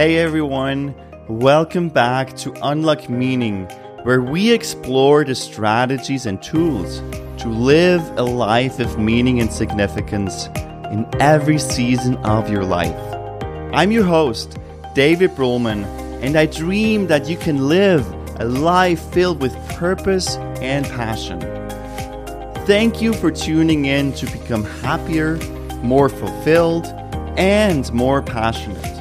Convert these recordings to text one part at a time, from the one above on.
Hey everyone, welcome back to Unlock Meaning, where we explore the strategies and tools to live a life of meaning and significance in every season of your life. I'm your host, David Brühlmann, and I dream that you can live a life filled with purpose and passion. Thank you for tuning in to become happier, more fulfilled, and more passionate.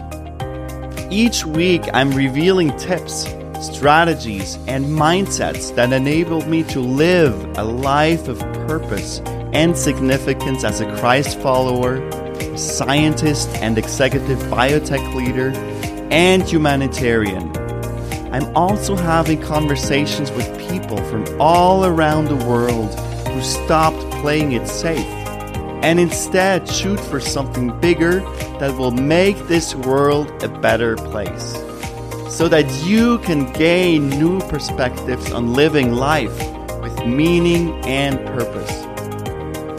Each week, I'm revealing tips, strategies, and mindsets that enable me to live a life of purpose and significance as a Christ follower, scientist and executive biotech leader, and humanitarian. I'm also having conversations with people from all around the world who stopped playing it safe and instead shoot for something bigger that will make this world a better place. So that you can gain new perspectives on living life with meaning and purpose.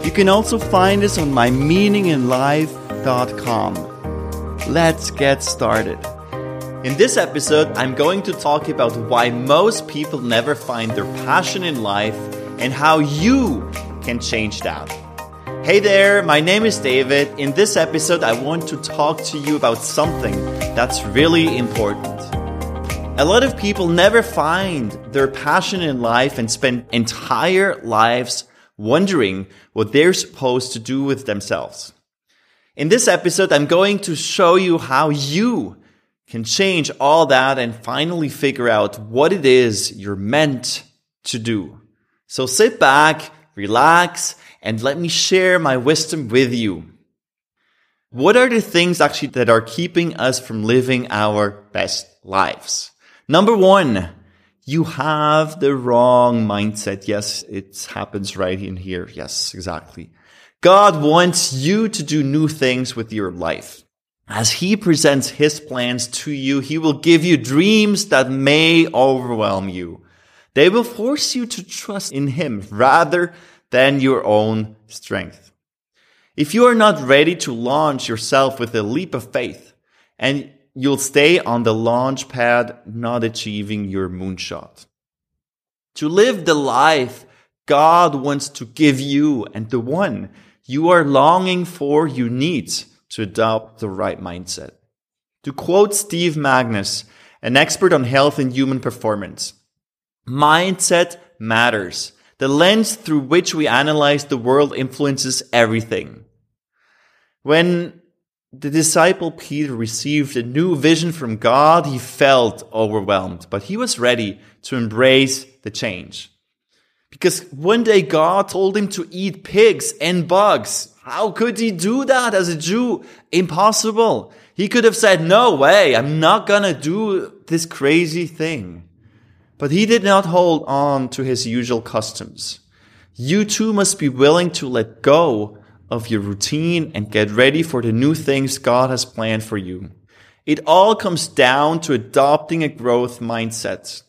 You can also find us on mymeaninginlife.com. Let's get started. In this episode, I'm going to talk about why most people never find their passion in life and how you can change that. Hey there, my name is David. In this episode, I want to talk to you about something that's really important. A lot of people never find their passion in life and spend entire lives wondering what they're supposed to do with themselves. In this episode, I'm going to show you how you can change all that and finally figure out what it is you're meant to do. So sit back, relax, and let me share my wisdom with you. What are the things actually that are keeping us from living our best lives? Number one, you have the wrong mindset. Yes, it happens right in here. Yes, exactly. God wants you to do new things with your life. As he presents his plans to you, he will give you dreams that may overwhelm you. They will force you to trust in him rather than your own strength. If you are not ready to launch yourself with a leap of faith and you'll stay on the launch pad, not achieving your moonshot. To live the life God wants to give you and the one you are longing for, you need to adopt the right mindset. To quote Steve Magness, an expert on health and human performance, mindset matters. The lens through which we analyze the world influences everything. When the disciple Peter received a new vision from God, he felt overwhelmed, but he was ready to embrace the change. Because one day God told him to eat pigs and bugs. How could he do that as a Jew? Impossible. He could have said, no way, I'm not gonna do this crazy thing. But he did not hold on to his usual customs. You too must be willing to let go of your routine and get ready for the new things God has planned for you. It all comes down to adopting a growth mindset.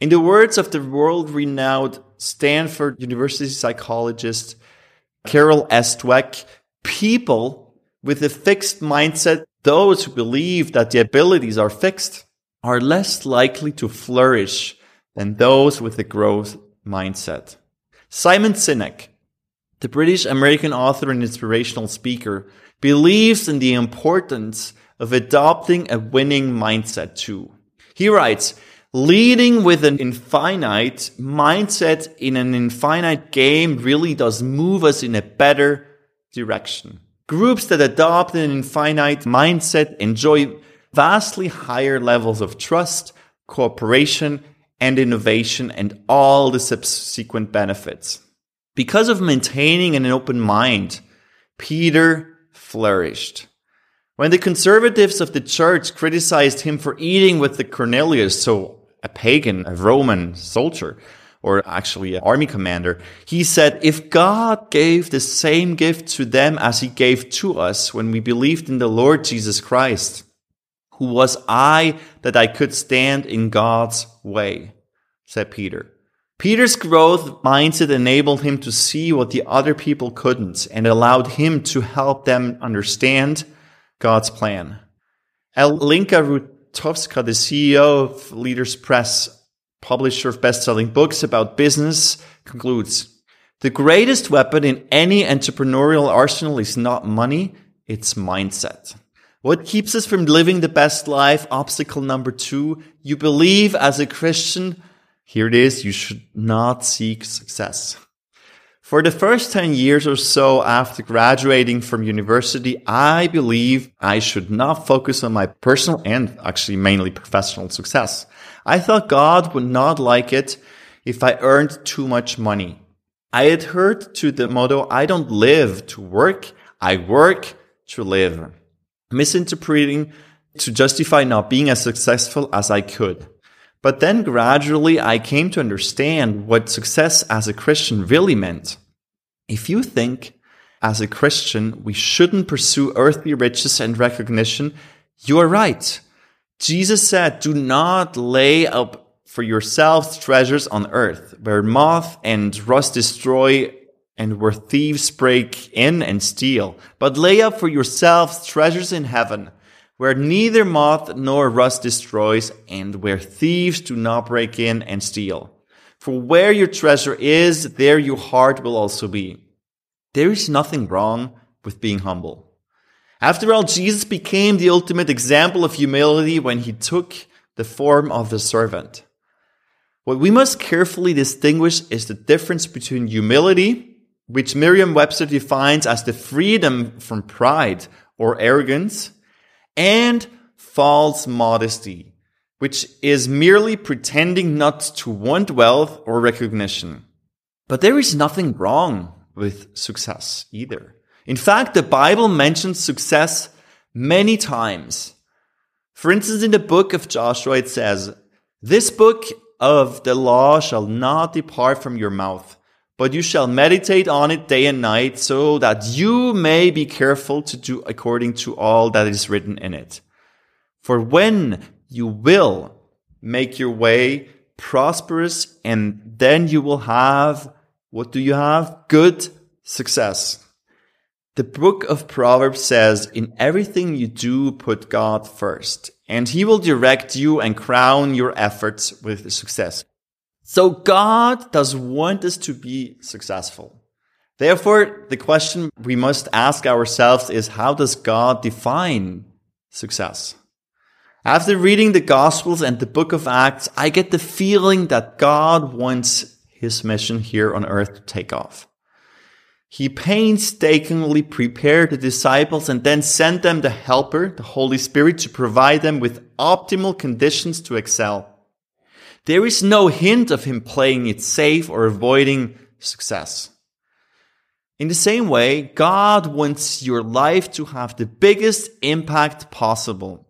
In the words of the world renowned Stanford University psychologist Carol S. Dweck, people with a fixed mindset, those who believe that the abilities are fixed, are less likely to flourish than those with a growth mindset. Simon Sinek, the British American author and inspirational speaker, believes in the importance of adopting a winning mindset too. He writes, leading with an infinite mindset in an infinite game really does move us in a better direction. Groups that adopt an infinite mindset enjoy vastly higher levels of trust, cooperation, and innovation and all the subsequent benefits. Because of maintaining an open mind, Peter flourished. When the conservatives of the church criticized him for eating with the Cornelius, so a pagan, a Roman soldier, or actually an army commander, he said, if God gave the same gift to them as he gave to us when we believed in the Lord Jesus Christ, who was I that I could stand in God's way? said Peter. Peter's growth mindset enabled him to see what the other people couldn't and allowed him to help them understand God's plan. Alinka Rutkowska, the CEO of Leaders Press, publisher of best-selling books about business, concludes, the greatest weapon in any entrepreneurial arsenal is not money, it's mindset. What keeps us from living the best life? Obstacle number two. You believe as a Christian, here it is, you should not seek success. For the first 10 years or so after graduating from university, I believe I should not focus on my personal and actually mainly professional success. I thought God would not like it if I earned too much money. I adhered to the motto, I don't live to work, I work to live. Misinterpreting to justify not being as successful as I could. But then gradually I came to understand what success as a Christian really meant. If you think as a Christian we shouldn't pursue earthly riches and recognition, you are right. Jesus said, do not lay up for yourselves treasures on earth, where moth and rust destroy and where thieves break in and steal, but lay up for yourselves treasures in heaven where neither moth nor rust destroys, and where thieves do not break in and steal. For where your treasure is, there your heart will also be. There is nothing wrong with being humble. After all, Jesus became the ultimate example of humility when he took the form of the servant. What we must carefully distinguish is the difference between humility, which Merriam Webster defines as the freedom from pride or arrogance, and false modesty, which is merely pretending not to want wealth or recognition. But there is nothing wrong with success either. In fact, the Bible mentions success many times. For instance, in the book of Joshua, it says, This book of the law shall not depart from your mouth but you shall meditate on it day and night so that you may be careful to do according to all that is written in it. For when you will make your way prosperous and then you will have, what do you have? Good success. The book of Proverbs says, in everything you do, put God first, and he will direct you and crown your efforts with success. So God does want us to be successful. Therefore, the question we must ask ourselves is how does God define success? After reading the Gospels and the book of Acts, I get the feeling that God wants his mission here on earth to take off. He painstakingly prepared the disciples and then sent them the helper, the Holy Spirit, to provide them with optimal conditions to excel. There is no hint of him playing it safe or avoiding success. In the same way, God wants your life to have the biggest impact possible.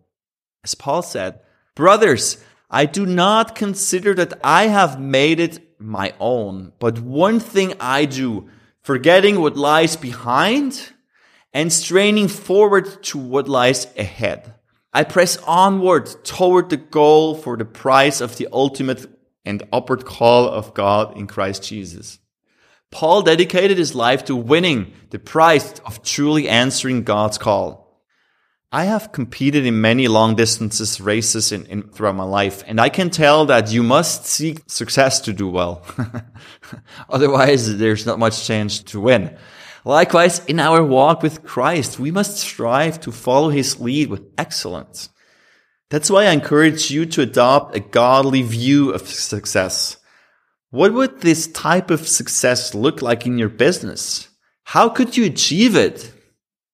As Paul said, brothers, I do not consider that I have made it my own, but one thing I do, forgetting what lies behind and straining forward to what lies ahead. I press onward toward the goal for the prize of the ultimate and upward call of God in Christ Jesus. Paul dedicated his life to winning the prize of truly answering God's call. I have competed in many long distances races in, in, throughout my life, and I can tell that you must seek success to do well. Otherwise, there's not much chance to win. Likewise, in our walk with Christ, we must strive to follow his lead with excellence. That's why I encourage you to adopt a godly view of success. What would this type of success look like in your business? How could you achieve it?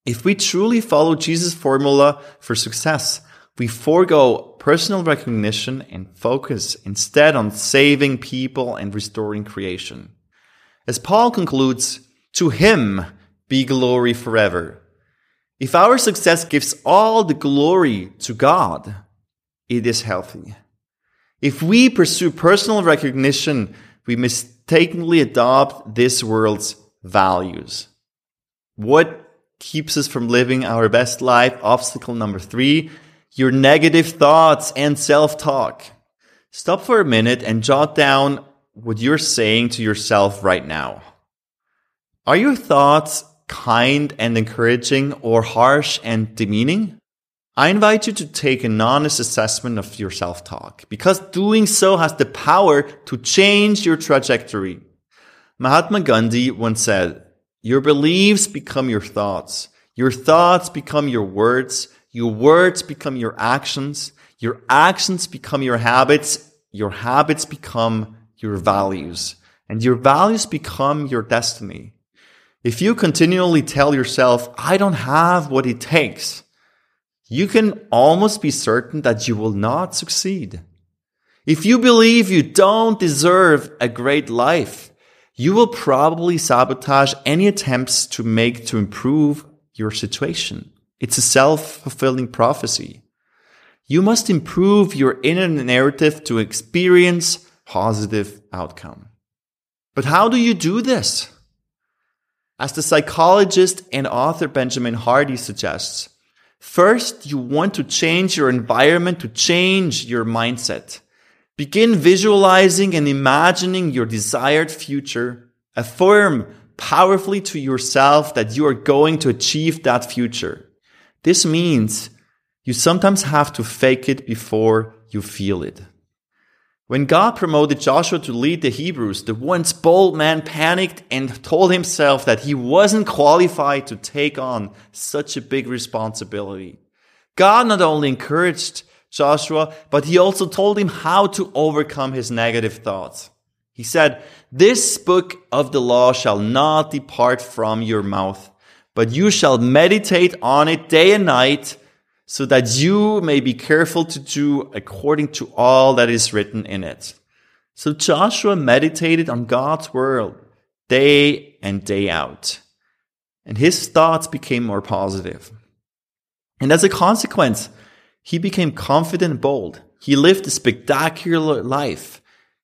If we truly follow Jesus' formula for success, we forego personal recognition and focus instead on saving people and restoring creation. As Paul concludes, to him be glory forever. If our success gives all the glory to God, it is healthy. If we pursue personal recognition, we mistakenly adopt this world's values. What keeps us from living our best life? Obstacle number three, your negative thoughts and self-talk. Stop for a minute and jot down what you're saying to yourself right now. Are your thoughts kind and encouraging or harsh and demeaning? I invite you to take an honest assessment of your self-talk because doing so has the power to change your trajectory. Mahatma Gandhi once said, your beliefs become your thoughts. Your thoughts become your words. Your words become your actions. Your actions become your habits. Your habits become your values. And your values become your destiny. If you continually tell yourself, I don't have what it takes, you can almost be certain that you will not succeed. If you believe you don't deserve a great life, you will probably sabotage any attempts to make to improve your situation. It's a self-fulfilling prophecy. You must improve your inner narrative to experience positive outcome. But how do you do this? As the psychologist and author Benjamin Hardy suggests, first you want to change your environment to change your mindset. Begin visualizing and imagining your desired future. Affirm powerfully to yourself that you are going to achieve that future. This means you sometimes have to fake it before you feel it. When God promoted Joshua to lead the Hebrews, the once bold man panicked and told himself that he wasn't qualified to take on such a big responsibility. God not only encouraged Joshua, but he also told him how to overcome his negative thoughts. He said, This book of the law shall not depart from your mouth, but you shall meditate on it day and night, so that you may be careful to do according to all that is written in it. So Joshua meditated on God's word day and day out. And his thoughts became more positive. And as a consequence, he became confident and bold. He lived a spectacular life,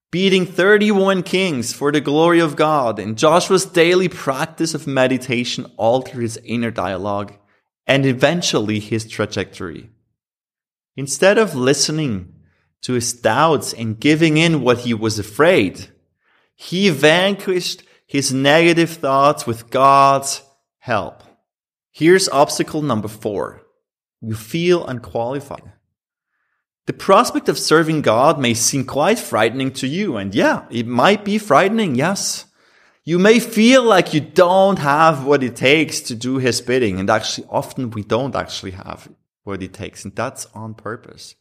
beating 31 kings for the glory of God. And Joshua's daily practice of meditation altered his inner dialogue and eventually his trajectory. Instead of listening to his doubts and giving in what he was afraid, he vanquished his negative thoughts with God's help. Here's obstacle number four. You feel unqualified. The prospect of serving God may seem quite frightening to you. And yeah, it might be frightening. Yes. You may feel like you don't have what it takes to do his bidding. And actually, often we don't actually have what it takes. And that's on purpose.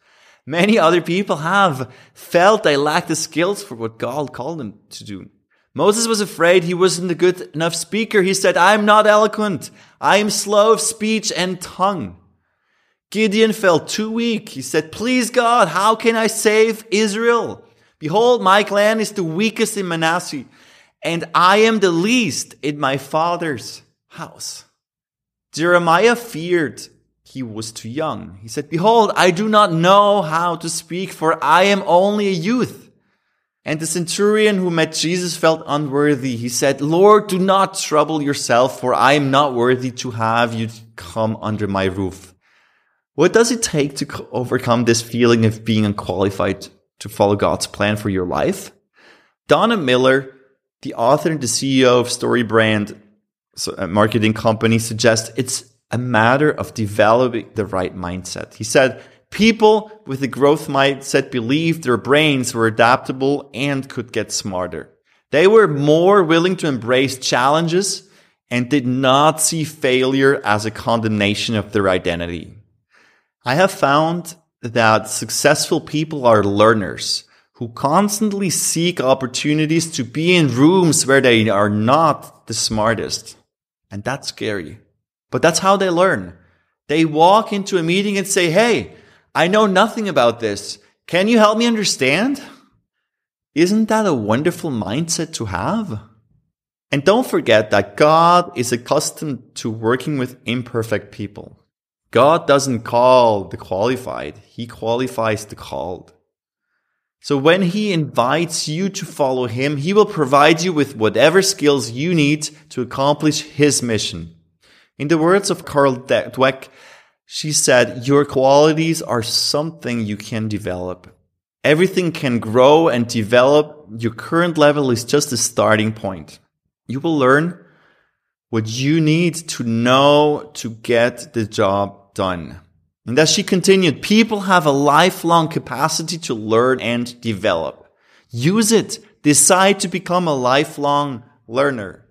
Many other people have felt they lack the skills for what God called them to do. Moses was afraid he wasn't a good enough speaker. He said, I'm not eloquent. I am slow of speech and tongue. Gideon felt too weak. He said, please God, how can I save Israel? Behold, my clan is the weakest in Manasseh and I am the least in my father's house. Jeremiah feared he was too young. He said, Behold, I do not know how to speak, for I am only a youth. And the centurion who met Jesus felt unworthy. He said, Lord, do not trouble yourself, for I am not worthy to have you come under my roof. What does it take to overcome this feeling of being unqualified to follow God's plan for your life? Donald Miller the author and the CEO of StoryBrand, so a marketing company, suggests it's a matter of developing the right mindset. He said, people with a growth mindset believed their brains were adaptable and could get smarter. They were more willing to embrace challenges and did not see failure as a condemnation of their identity. I have found that successful people are learners who constantly seek opportunities to be in rooms where they are not the smartest. And that's scary. But that's how they learn. They walk into a meeting and say, Hey, I know nothing about this. Can you help me understand? Isn't that a wonderful mindset to have? And don't forget that God is accustomed to working with imperfect people. God doesn't call the qualified. He qualifies the called. So when he invites you to follow him, he will provide you with whatever skills you need to accomplish his mission. In the words of Carl Dweck, she said, your qualities are something you can develop. Everything can grow and develop. Your current level is just a starting point. You will learn what you need to know to get the job done. And as she continued, people have a lifelong capacity to learn and develop. Use it. Decide to become a lifelong learner.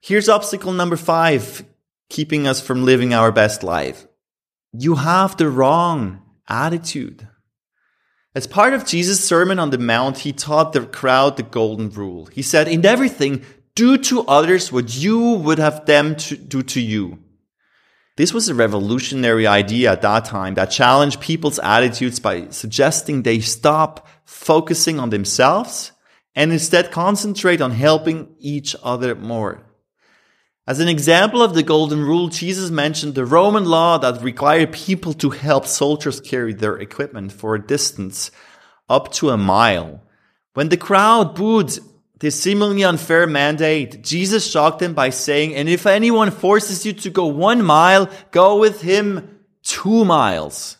Here's obstacle number five, keeping us from living our best life. You have the wrong attitude. As part of Jesus' Sermon on the Mount, he taught the crowd the golden rule. He said, in everything, do to others what you would have them to do to you. This was a revolutionary idea at that time that challenged people's attitudes by suggesting they stop focusing on themselves and instead concentrate on helping each other more. As an example of the golden rule, Jesus mentioned the Roman law that required people to help soldiers carry their equipment for a distance up to a mile. When the crowd booed this seemingly unfair mandate, Jesus shocked them by saying, and if anyone forces you to go one mile, go with him two miles.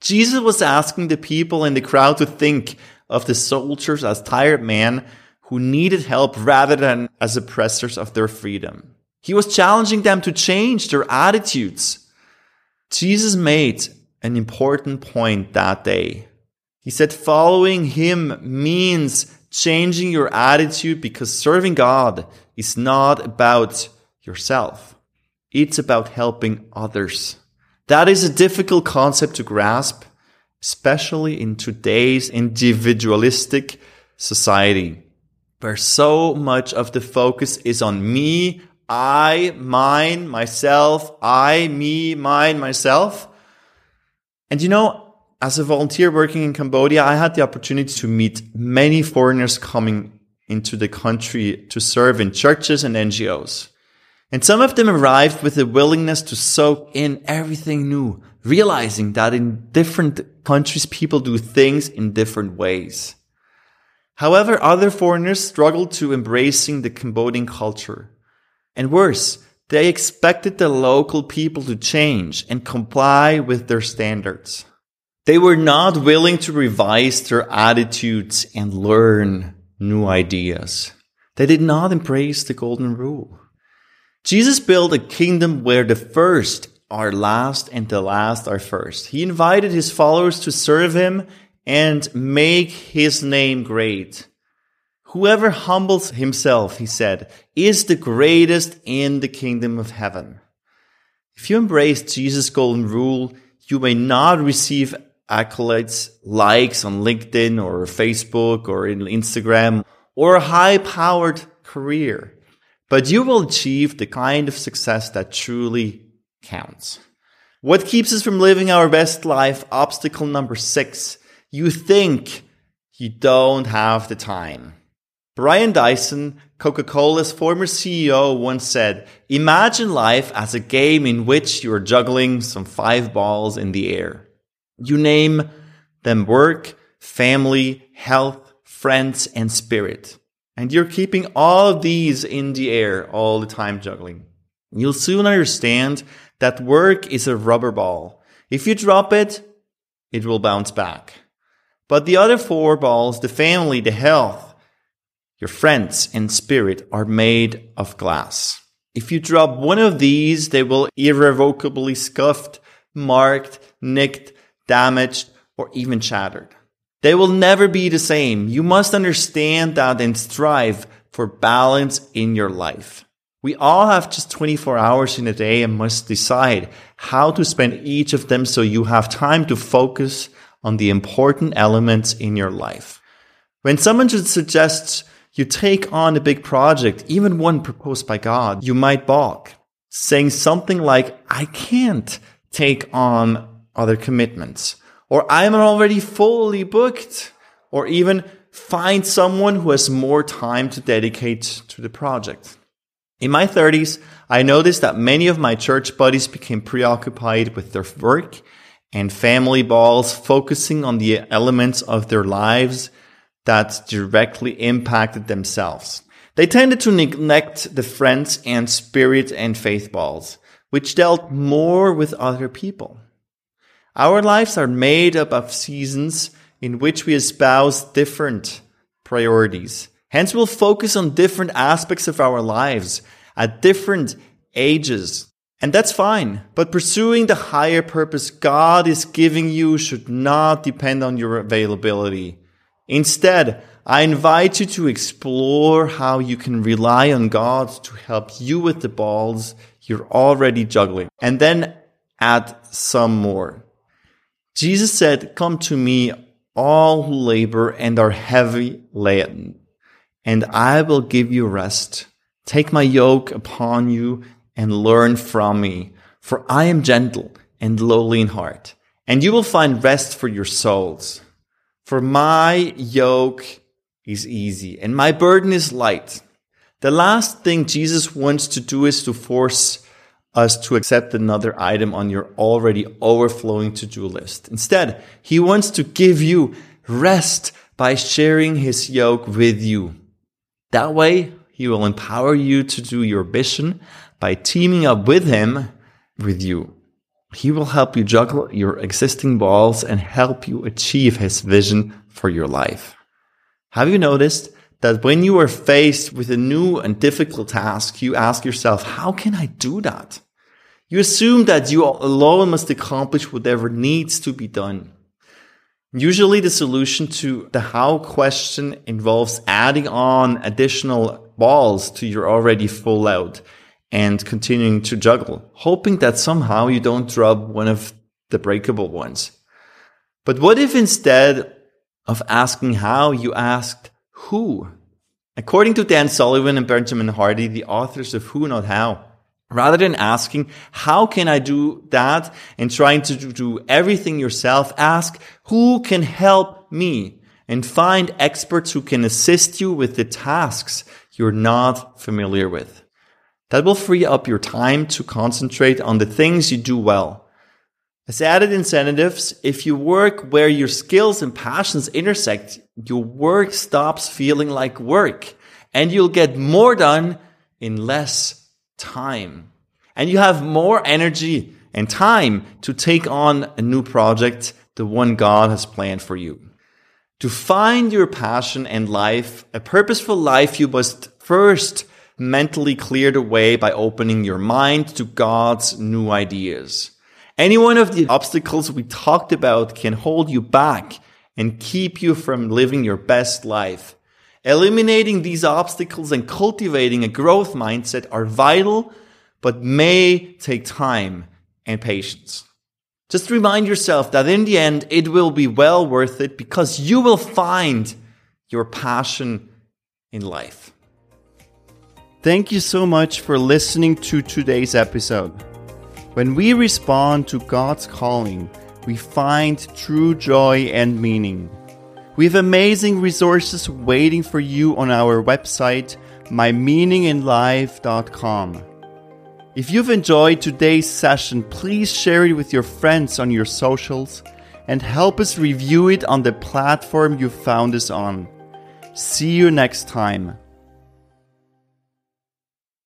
Jesus was asking the people in the crowd to think of the soldiers as tired men who needed help rather than as oppressors of their freedom. He was challenging them to change their attitudes. Jesus made an important point that day. He said following him means changing your attitude because serving God is not about yourself. It's about helping others. That is a difficult concept to grasp, especially in today's individualistic society, where so much of the focus is on me, I, mine, myself, I, me, mine, myself. And you know, as a volunteer working in Cambodia, I had the opportunity to meet many foreigners coming into the country to serve in churches and NGOs. And some of them arrived with a willingness to soak in everything new, realizing that in different countries, people do things in different ways. However, other foreigners struggled to embracing the Cambodian culture. And worse, they expected the local people to change and comply with their standards. They were not willing to revise their attitudes and learn new ideas. They did not embrace the golden rule. Jesus built a kingdom where the first are last and the last are first. He invited his followers to serve him and make his name great. Whoever humbles himself, he said, is the greatest in the kingdom of heaven. If you embrace Jesus' golden rule, you may not receive accolades, likes on LinkedIn or Facebook or in Instagram, or a high powered career. But you will achieve the kind of success that truly counts. What keeps us from living our best life? Obstacle number six. You think you don't have the time. Brian Dyson, Coca-Cola's former CEO once said, imagine life as a game in which you are juggling some five balls in the air. You name them work, family, health, friends, and spirit. And you're keeping all these in the air all the time juggling. You'll soon understand that work is a rubber ball. If you drop it, it will bounce back. But the other four balls, the family, the health, your friends and spirit are made of glass. If you drop one of these, they will irrevocably scuffed, marked, nicked, damaged, or even shattered. They will never be the same. You must understand that and strive for balance in your life. We all have just 24 hours in a day and must decide how to spend each of them so you have time to focus on the important elements in your life. When someone suggests you take on a big project, even one proposed by God, you might balk, saying something like, I can't take on other commitments. Or I'm already fully booked. Or even find someone who has more time to dedicate to the project. In my 30s, I noticed that many of my church buddies became preoccupied with their work and family balls, focusing on the elements of their lives that directly impacted themselves. They tended to neglect the friends and spirit and faith balls, which dealt more with other people. Our lives are made up of seasons in which we espouse different priorities. Hence, we'll focus on different aspects of our lives at different ages. And that's fine. But pursuing the higher purpose God is giving you should not depend on your availability. Instead, I invite you to explore how you can rely on God to help you with the balls you're already juggling and then add some more. Jesus said, come to me, all who labor and are heavy laden, and I will give you rest. Take my yoke upon you and learn from me, for I am gentle and lowly in heart, and you will find rest for your souls. For my yoke is easy and my burden is light. The last thing Jesus wants to do is to force us to accept another item on your already overflowing to-do list. Instead, he wants to give you rest by sharing his yoke with you. That way, he will empower you to do your mission by teaming up with him with you. He will help you juggle your existing balls and help you achieve his vision for your life. Have you noticed that when you are faced with a new and difficult task, you ask yourself, how can I do that? You assume that you alone must accomplish whatever needs to be done. Usually the solution to the how question involves adding on additional balls to your already full load and continuing to juggle, hoping that somehow you don't drop one of the breakable ones. But what if instead of asking how, you asked who? According to Dan Sullivan and Benjamin Hardy, the authors of Who Not How, rather than asking, how can I do that? And trying to do everything yourself, ask, who can help me? And find experts who can assist you with the tasks you're not familiar with. That will free up your time to concentrate on the things you do well. As added incentives, if you work where your skills and passions intersect, your work stops feeling like work and you'll get more done in less time. And you have more energy and time to take on a new project, the one God has planned for you. To find your passion and life, a purposeful life, you must first mentally clear the way by opening your mind to God's new ideas. Any one of the obstacles we talked about can hold you back and keep you from living your best life. Eliminating these obstacles and cultivating a growth mindset are vital, but may take time and patience. Just remind yourself that in the end, it will be well worth it because you will find your passion in life. Thank you so much for listening to today's episode. When we respond to God's calling, we find true joy and meaning. We have amazing resources waiting for you on our website, mymeaninginlife.com. If you've enjoyed today's session, please share it with your friends on your socials and help us review it on the platform you found us on. See you next time.